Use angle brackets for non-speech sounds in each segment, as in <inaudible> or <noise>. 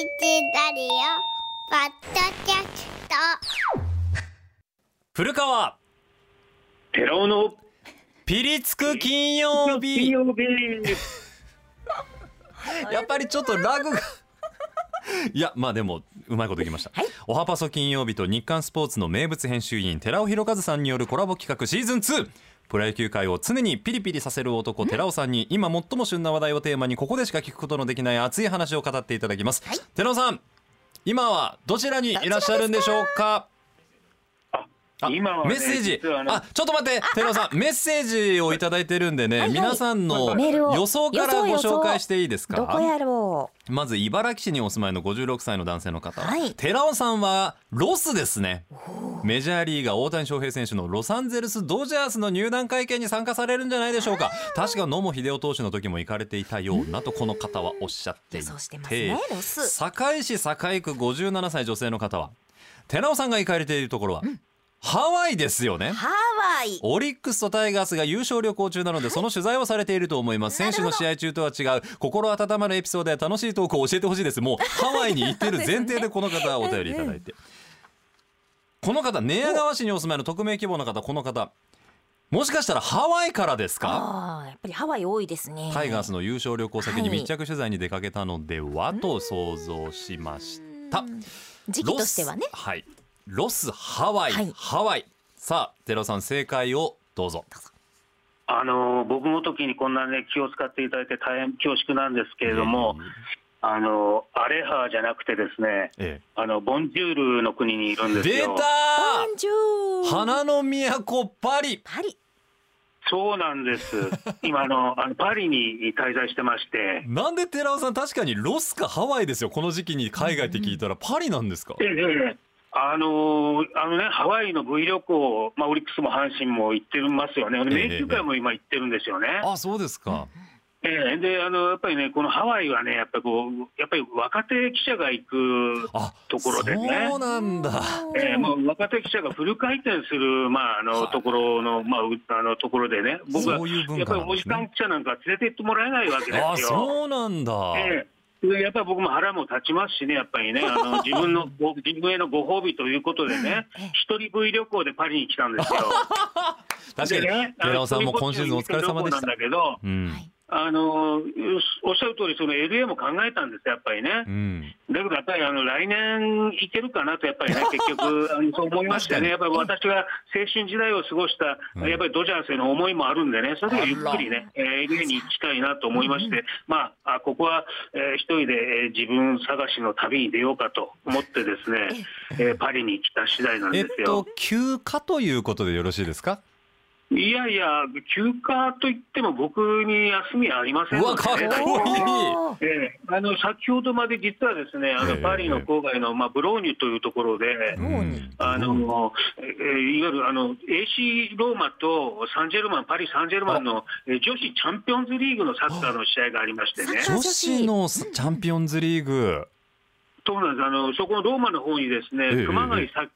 ラディオポッドキャスト。古川。寺尾の。ピリつく金曜金日曜日。やっぱりちょっとラグが。いやまあでもうまいこといきました、おはパソ金曜日と日刊スポーツの名物編集員寺尾博和さんによるコラボ企画シーズン2プロ野球界を常にピリピリさせる男寺尾さんに今最も旬な話題をテーマにここでしか聞くことのできない熱い話を語っていただきます、寺尾さん今はどちらにいらっしゃるんでしょうか？あ今はねメッセージ。実はあちょっと待って寺尾さんメッセージをいただいてるんでね、はい皆さんのメールを。予想からご紹介していいですか？どこやろまず茨木市にお住まいの56歳の男性の方、はい。寺尾さんはロスですね。メジャーリーガー大谷翔平選手のロサンゼルスドジャースの入団会見に参加されるんじゃないでしょうか。確か野茂英雄投手の時も行かれていたようなとこの方はおっしゃってい予想してますてねロス。堺市堺区57歳女性の方は。寺尾さんが行かれているところは、ハワイですよね。うハワイ。オリックスとタイガースが優勝旅行中なのでその取材をされていると思います。選手の試合中とは違う心温まるエピソードや楽しいトークを教えてほしいです。もう <laughs> ハワイに行ってる前提でこの方はお便りいただいて。この方寝屋川市にお住まいの匿名希望の方この方もしかしたらハワイからですか？やっぱりハワイ多いですね。タイガースの優勝旅行先に密着取材に出かけたのではと想像しました。時期としてはね。はいロスハワイ、はい。ハワイ。さあ寺尾さん正解をどうぞ。あの僕の時にこんなね気を使っていただいて大変恐縮なんですけれども、あのアレハじゃなくてですねえあのボンジュールの国にいるんえ、ですよ。出たボンジュール。花の都パリ。パリ。そうなんです。<laughs> 今あのあのパリに滞在してまして。なんで寺尾さん確かにロスかハワイですよ。この時期に海外って聞いたらパリなんですか？ええあのあのね、ハワイの V 旅行、まあ、オリックスも阪神も行ってますよね、ええ名球会も今行ってるんですよね。あそうですか。ええ。であのやっぱりね、このハワイはね、やっぱりこうやっぱり若手記者が行く、あところでね。そうなんだ。ええもう若手記者がフル回転する、まあ、あのところの、まあ、うあのところでね、僕はやっぱりおじさん記者なんか連れて行ってもらえないわけですよ。あそうなんだ、ええ。でやっぱり僕も腹も立ちますしね、やっぱりね、あの <laughs> 自分のご自分へのご褒美ということでね、一人 V 旅行でパリに来たんですよ。<laughs> 確かに。でね寺尾さんも今シーズンお疲れ様でした。なんだけど、うん、あのおっしゃる通り、その LA も考えたんですよ、やっぱりね。うん、だけどやっぱりあの来年いけるかなと、やっぱりね、<laughs> 結局、あのそう思いましてね、やっぱり私が青春時代を過ごした、うん。やっぱりドジャースへの思いもあるんでね、それでゆっくりね、えー LA に行きたいなと思いまして、まあ、あここは、えー一人でえー自分探しの旅に出ようかと思ってですね、<laughs> えーパリに来た次第なんえっですよ。と休暇ということでよろしいですか？いやいや、休暇といっても僕に休みはありませんので、うわかっこいい。おーええ。あの先ほどまで実はですね、あええ。のパリの郊外の、まあ、ブローニュというところで、うんあのえーいわゆるあの AC ローマとサンジェルマン、パリ・サンジェルマンのえー女子チャンピオンズリーグのサッカーの試合がありましてね、女子のチャンピオンズリーグ。そうなんです。あのそこのローマの方にですね、ええ。熊谷咲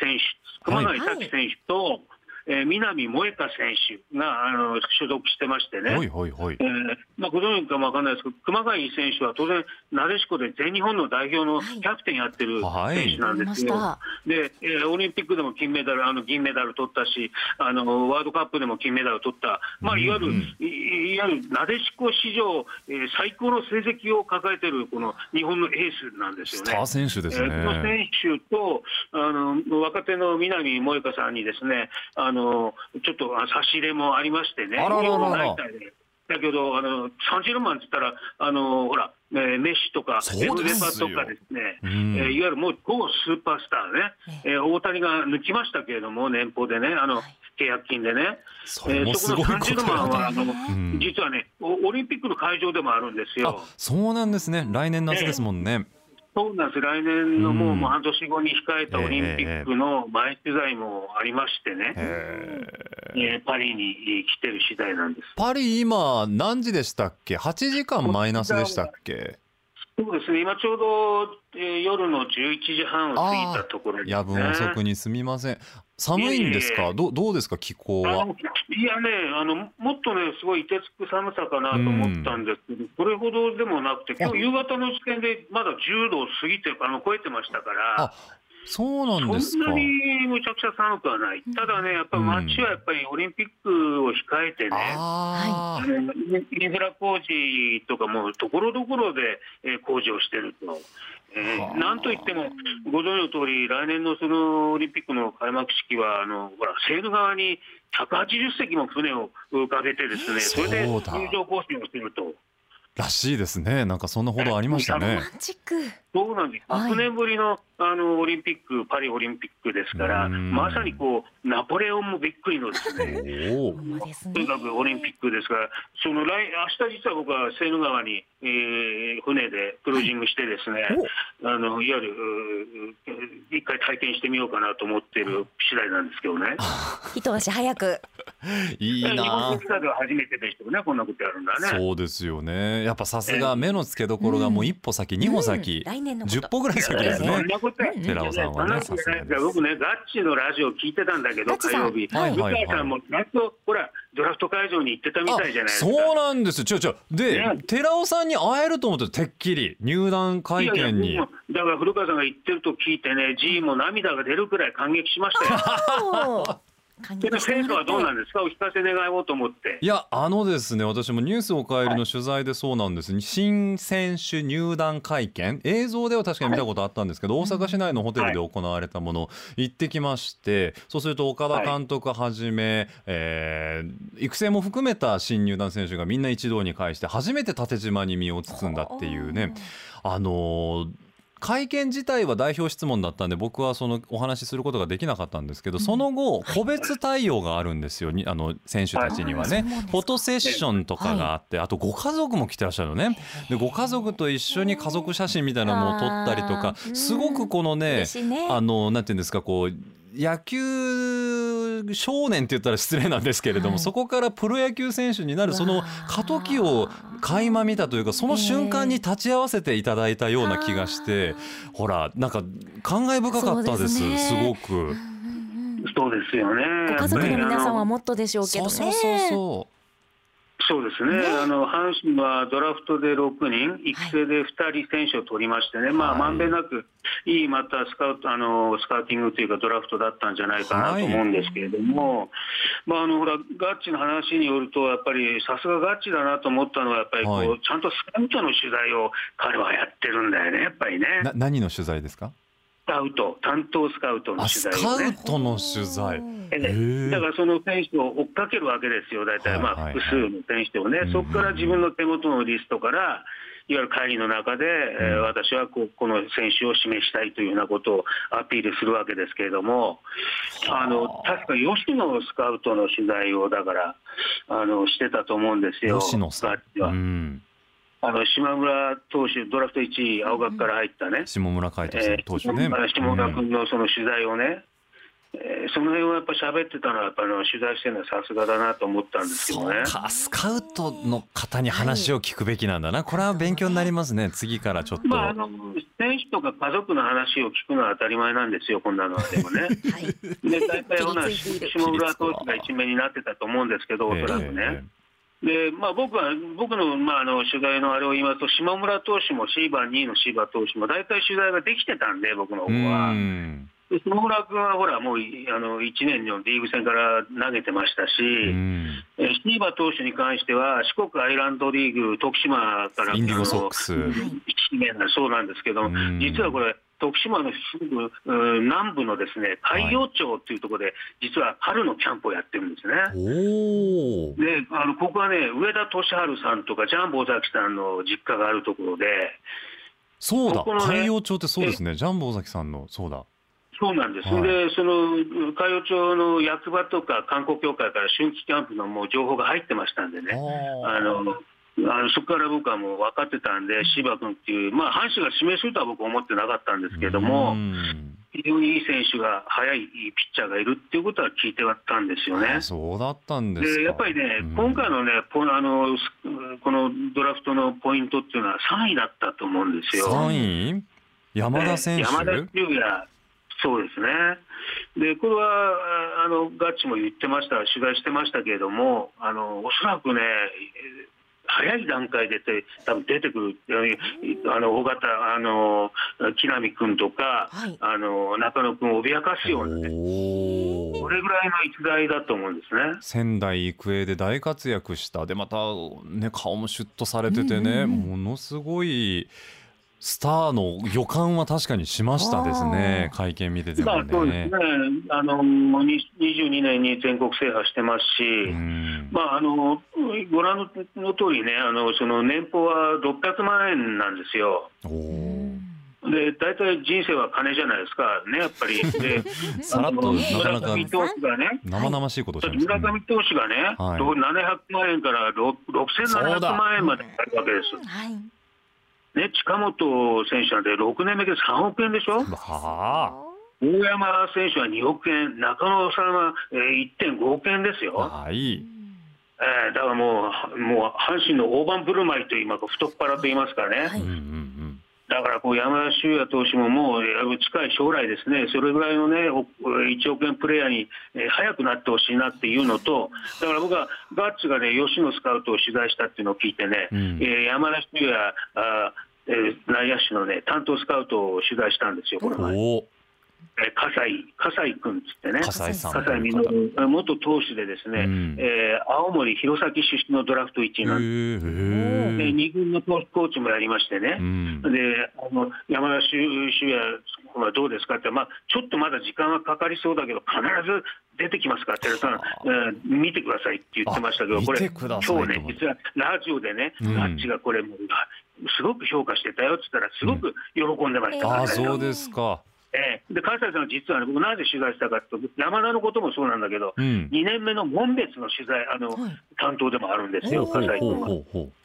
選手、熊谷咲選手と、えー南萌香選手があの所属してましてね。はいはいはい。えーまあ、ご存知かもわかんないですけど、熊谷選手は当然、なでしこで全日本の代表のキャプテンやってるはい。選手なんですよ。わで、えーオリンピックでも金メダル、あの銀メダル取ったし、あのワールドカップでも金メダル取った、まあ、いわゆる、うんいいわゆるなでしこ史上、えー最高の成績を抱えてるこの日本のエースなんですよね。スター選手ですえーこのね選手とあの若手の南萌香さんにですねあのちょっとあ差し入れもありましてね、だけどあの、サンジェルマンって言ったら、あのほら、えーメッシとか、エムベパとかですね、うん。えーいわゆるもう超スーパースターね、えー大谷が抜きましたけれども、年俸でね、あの契約金でね、それもすそこのサンジェルマンとだはあの、ん。実はねオ、オリンピックの会場でもあるんですよ。あ。そうなんですね。来年夏ですもんねそうなんです。来年のもう,、半年後に控えたオリンピックの前取材もありましてね、えーパリに来てる次第なんです。パリ今何時でしたっけ？8時間マイナスでしたっけ？そうですね、今ちょうど、えー夜の11時半を過ぎたところです、ね。夜分遅くにすみません。寒いんですいえいえ。かどうどうですか？気候は。いやねあの、もっとね、すごい凍てつく寒さかなと思ったんですけど、これほどでもなくて、今日夕方の時点でまだ10度を過ぎて、あの超えてましたから。あ、そうなんですか。そんなにむちゃくちゃ寒くはない、ただね、やっぱり街はやっぱりオリンピックを控えてね、インフラ工事とかもところどころで、えー工事をしてると。えはあ。ーなんといっても、ご存知の通り、来年のそのオリンピックの開幕式は、あのほらセーヌ川に180隻も船を浮かべて、ですねそれで入場行進をすると、らしいですね。なんかそんなほどありましたね。ロマンチック。そうなんです、はい。100年ぶりのあのオリンピック、パリオリンピックですから、うん。まさにこうナポレオンもびっくりのですね。とに。かくオリンピックですから、その来明日実は僕はセーヌ川に、えー船でクルージングして、ですね、あのいわゆる一回体験してみようかなと思ってい。る次第なんですけどね、一足早く。<laughs> いい日本なの北では初めてでしたよね、こんなことやるんだね。そうですよね。やっぱさすが目の付けどころがもう一歩先二歩先。うん来年のこと。10歩ぐらい先ですね。寺尾さんはね僕ね、ガッチのラジオ聞いてたんだけど、火曜日、はい。向井さんもやっと、ほら、ドラフト会場に行ってたみたいじゃないですか。そうなんですよ。ちょちょで、ね。寺尾さんに会えると思っててっきり入団会見いやにだから古川さんが言ってると聞いてね、G も涙が出るくらい感激しましたよ。<laughs> おー感で激して生徒はどうなんですか、お聞かせ願おうと思って。い。やあのですね私もニュースおかえりの取材でそうなんです、新選手入団会見？映像では確かに見たことあったんですけど、大阪市内のホテルで行われたもの、行ってきましてそうすると岡田監督はじめ、えー育成も含めた新入団選手がみんな一堂に会して初めて縦縞に身を包んだっていうね。あのー会見自体は代表質問だったんで僕はそのお話しすることができなかったんですけど、その後個別対応があるんですよにあの選手たちにはね、フォトセッションとかがあって、あとご家族も来てらっしゃるのね。でご家族と一緒に家族写真みたいなのも撮ったりとかすごくこのね。あのなんていうんですかこう野球少年って言ったら失礼なんですけれども、はいそこからプロ野球選手になるその過渡期を垣間見たというかその瞬間に立ち会わせていただいたような気がして、ほらなんか感慨深かったですそうですごく。そうですよね。ご家族の皆さんはもっとでしょうけどね。そうそうそうそそうですね。あの阪神はドラフトで6人、育成で2人選手を取りましてね、まあはい。まんべんなくいいまたスカウトあのスカウティングというか、ドラフトだったんじゃないかなと思うんですけれども、まあ、あのほらガッチの話によると、やっぱりさすがガッチだなと思ったのは、やっぱりこう、はい。ちゃんとスカウトの取材を彼はやってるんだよね、やっぱりね、な何の取材ですか？スカウト、担当スカウトのあスカウ。トの取材。えへえ。だからその選手を追っかけるわけですよ、大体、まあ複数の選手をね、うんそこから自分の手元のリストから、いわゆる会議の中で、私はこうこの選手を示したいというようなことをアピールするわけですけれども、あ。の確か吉野スカウトの取材をだからあのしてたと思うんですよ、吉野さん。うんあの島村投手、ドラフト1位、青学から入ったね。下村海斗投手ね、下村うん君のその取材をね、えーその辺をやっぱ喋ってたのは、やっぱあの取材してるのはさすがだなと思ったんですけそうどね。かスカウトの方に話を聞くべきなんだな、これは勉強になりますね次からちょっと、まあ、あの選手とか家族の話を聞くのは当たり前なんですよ、こんなのはでもね。<laughs> はい。で、大体ほら、切りついている下村投手が一面になってたと思うんですけど、おそらくね。で、まあ、僕は、僕の,、まああの取材のあれを言いますと、下村投手もシーバー2位のシーバー投手も大体取材ができてたんで、僕の方ええは。うん。で下村君はほら、もういあの1年のリーグ戦から投げてましたし、うん。えーシーバー投手に関しては、四国アイランドリーグ、徳島からインディゴソックス。あの一年がそうなんですけど、うん。実はこれ、徳島のすぐうん南部のですね海陽町っていうところで、実は春のキャンプをやってるんですね。おおであのここはね、上田俊治さんとか、ジャンボ尾崎さんの実家があるところで、そうだ。ここのね海洋町ってそうですね。ジャンボ尾崎さんのそうだ。そうなんです、はい。でその海陽町の役場とか観光協会から春季キャンプのもう情報が入ってましたんでね。あのあのそこから僕はもう分かってたんで、柴君っていう、まあ、阪神が指名するとは僕は思ってなかったんですけども、うん非常にいい選手が、速いピッチャーがいるっていうことは聞いてはったんですよね。そうだったんですかでやっぱりね、うん今回のねポあの、すこのドラフトのポイントっていうのは3位だったと思うんですよ。3位？山田選手、えー山田修也、そうですね。で、これは、ああの、ガッチも言ってました、取材してましたけれども、あの、おそらくね、えー早い段階でて多分出てくる、あのあの尾形、あの木浪君とか、はい。あの中野君を脅かすようなね、おー。それぐらいの逸材だと思うんですね。仙台育英で大活躍した。でまたね顔もシュッとされててね、ものすごいスターの予感は確かにしましたですね会見見ててまもあそうですね。ねあのに22年に全国制覇してますし、うんまあ、あのご覧のの通りねあのその年俸は600万円なんですよ。で大体人生は金じゃないですかね、やっぱり。で <laughs> さらっとあのなかなか村上投手がね、生々しいこと村上投手がね、はいどう700万円から6そうだ6700万円まであるわけです。はい。ね、近本選手なんて6年目で3億円でしょ、は大山選手は2億円、中野さんはえー1.5億円ですあよ。はい。えーだからもう、もう阪神の大盤振る舞いといいますか、太っ腹と言いますかね、はいだからこう山田修也投手ももうえー近い将来ですね、それぐらいのね、お1億円プレーヤーにえー早くなってほしいなっていうのと、だから僕はガッツがね、吉野スカウトを取材したっていうのを聞いてね、うん。えー山田修也内野手のね、担当スカウトを取材したんですよ、これは。おーえー笠井、笠井君っつってね。笠井さん。笠井実元投手でですね、うん。えー青森弘前出身のドラフト1位なんです。へでえ2軍のコーチもやりましてね、うん。であの山田修修也はどうですかって、まあ、ちょっとまだ時間はかかりそうだけど、必ず出てきますから、寺さん、えー見てくださいって言ってましたけど、あこれ、今日ねと、実はラジオでね、うん。ガッチがこれ、すごく評価してたよって言ったら、すごく喜んでました。あそうですかええ。で笠井さんは実はね、僕、なぜ取材したかというと、山田のこともそうなんだけど、うん。2年目の門別の取材あの、はい。担当でもあるんですよ、笠井君は。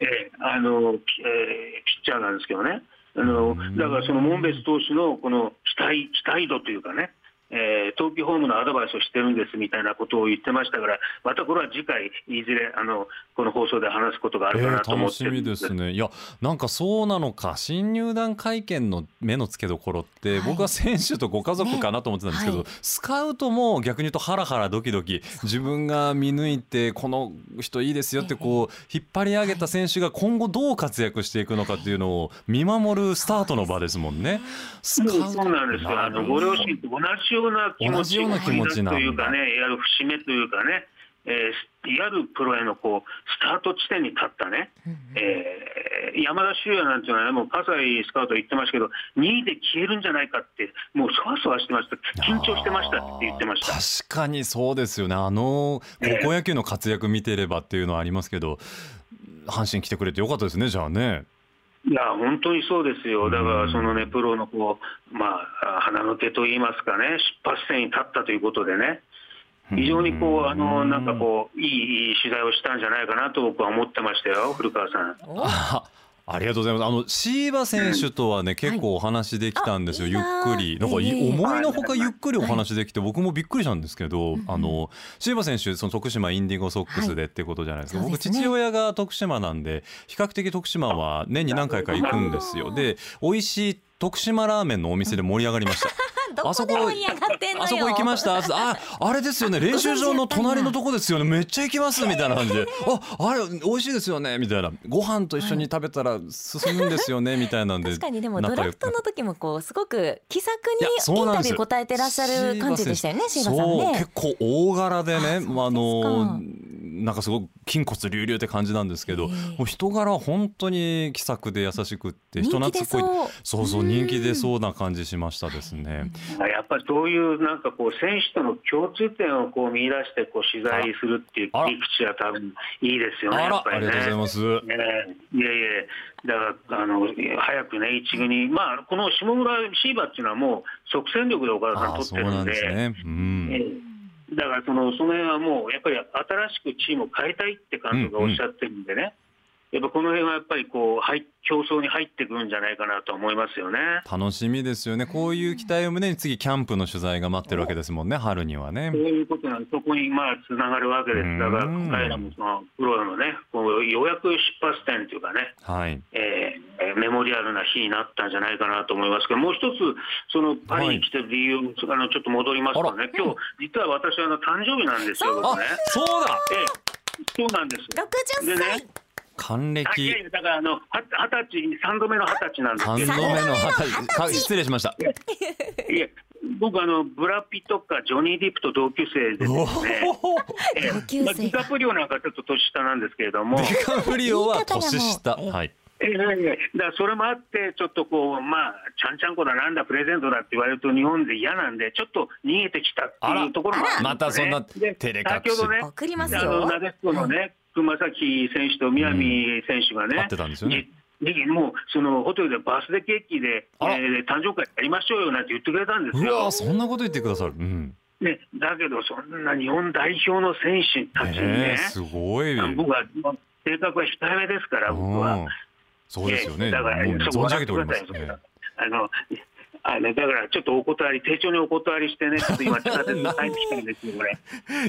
ええあのピえーピッチャーなんですけどね、あのだからその門別投手のこの期待期待度というかね、えー投球フォームのアドバイスをしてるんですみたいなことを言ってましたから、またこれは次回、いずれあのこの放送で話すことがあるかなとー、思っるん楽してみですね。いやなんかそうなのか。新入団会見の目の付けどころって、はい。僕は選手とご家族かなと思ってたんですけど、ねはい。スカウトも逆に言うとハラハラドキドキ。自分が見抜いてこの人いいですよってこう引っ張り上げた選手が今後どう活躍していくのかっていうのを見守るスタートの場ですもんね。そうなんですよ、あのご両親と同じような気持ち同じような気持ちなんだ。というかね、いわゆる節目というかね、えー、いわゆるプロへのこうスタート地点に立ったね、えー山田修也なんていうのはね、もう葛西スカウト言ってましたけど、2位で消えるんじゃないかって、もうそわそわしてました、緊張してましたって言ってました。確かにそうですよね。あの高校野球の活躍見てればっていうのはありますけど阪神来てくれてよかったですねじゃあね。いや、本当にそうですよ、だかうんらそのね、プロのこう、まあ、鼻の毛といいますかね、出発点に立ったということでね、非常にこう、あのなんかこう、いいいい取材をしたんじゃないかなと僕は思ってましたよ、古川さん。おあありがとうございます。あのシーバ選手とはね、結構お話できたんですよ。ゆっなくり、なんか思いのほかゆっくりお話できて、僕もびっくりしたんですけど、あのシーバ選手その徳島インディゴソックスでってことじゃないですか。僕父親が徳島なんで、比較的徳島は年に何回か行くんですよ。で、美味しい徳島ラーメンのお店で盛り上がりました。どこで盛り上がってんのよ。あそこ行きました？あ、あれですよね。<laughs> 練習場の隣のとこですよね。めっちゃ行きますみたいな感じで。<laughs> あ、あれ美味しいですよねみたいな。ご飯と一緒に食べたら進むんですよねみたいなんで。確かにでもドラフトの時もこうすごく気さくにインタビュー答えてらっしゃる感じでしたよね、シーバさんそうね結。構大柄でねあのなんかすごく筋骨隆々って感じなんですけど、ええもう人柄は本当に気さくで優しくって人懐っこい出そう。そうそう人気出そうな感じしましたですね。やっぱりそういうなんかこう、選手との共通点をこう見出してこう取材するっていう切り口は多分いいですよね、あらやっぱりね。ありがとうございます。ねえいやいや、だからあの早くね、一軍に、まあ、この下村シーバーっていうのはもう即戦力で岡田さんあ取ってるんで、そうなんですね。うん。ええだからそのその辺はもう、やっぱり新しくチームを変えたいって監督がおっしゃってるんでね、やっぱこの辺はやっぱりこう入競争に入ってくるんじゃないかなと思いますよね。楽しみですよね。こういう期待を胸に次キャンプの取材が待ってるわけですもんね春にはね。そういうことなんそこにまあつながるわけです。だからうん。彼らもそのプロのね、こうようやく出発点というかね、はい。えーメモリアルな日になったんじゃないかなと思いますけど、もう一つ、そのパリに来てる理由、あのちょっと戻りますとね、今日実は私あの誕生日なんですよ、ね。そうだ。ええ。そうなんです。六十で歳ね。還暦。だからあのは二十歳三度目の二十歳なんです三けど。度目の二十歳。か失礼しました。いや僕あのブラピとかジョニー・ディップと同級生でですね。ええ同級生まあ、ディカプリオなんかちょっと年下なんですけれども、ディカプリオは年下。はい。ええだからそれもあって、ちょっとこう、まあ、ちゃんちゃんこだ、なんだ、プレゼントだって言われると、日本で嫌なんで、ちょっと逃げてきたっていうところもあるんです、ね、またそんなで照れ隠し。先ほどね、あのよなでしこのね、熊崎選手と南選手がね、会ってたんですよね。もうそのホテルでバースデーケーキで、えー誕生会やりましょうよなんて言ってくれたんですうよわ。そんなこと言ってくださる。うん。ね、だけど、そんな日本代表の選手たちにねえー、、すごい。僕は性格は控えめですから、僕は。うん。そうですよね。ええだから、そこ存じ上げてあの、あの、だからちょっとお断り、丁重にお断りしてね、ちょっと今、地下鉄に帰ってきたんですよ、これ。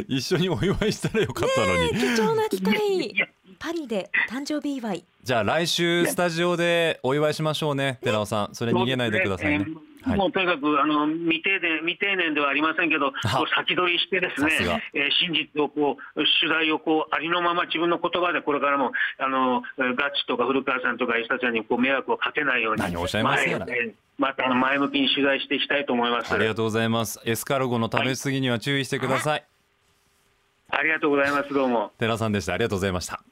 一緒にお祝いしたらよかったのに貴重な機会。<laughs> パリで誕生日祝い。<laughs> じゃあ来週スタジオでお祝いしましょうね寺尾さん。それ逃げないでくださいねはい。もうとにかくあの未定年未定年ではありませんけど、先取りしてですねえー真実をこう取材をこうありのまま自分の言葉でこれからもあのえーガッチとか古川さんとか伊佐ちゃんにこう迷惑をかけないように何をおっしゃいますやら。前えーまた前向きに取材していきたいと思います。ありがとうございます。エスカルゴの食べ過ぎには注意してください。ありがとうございますどうも。寺尾さんでした。ありがとうございました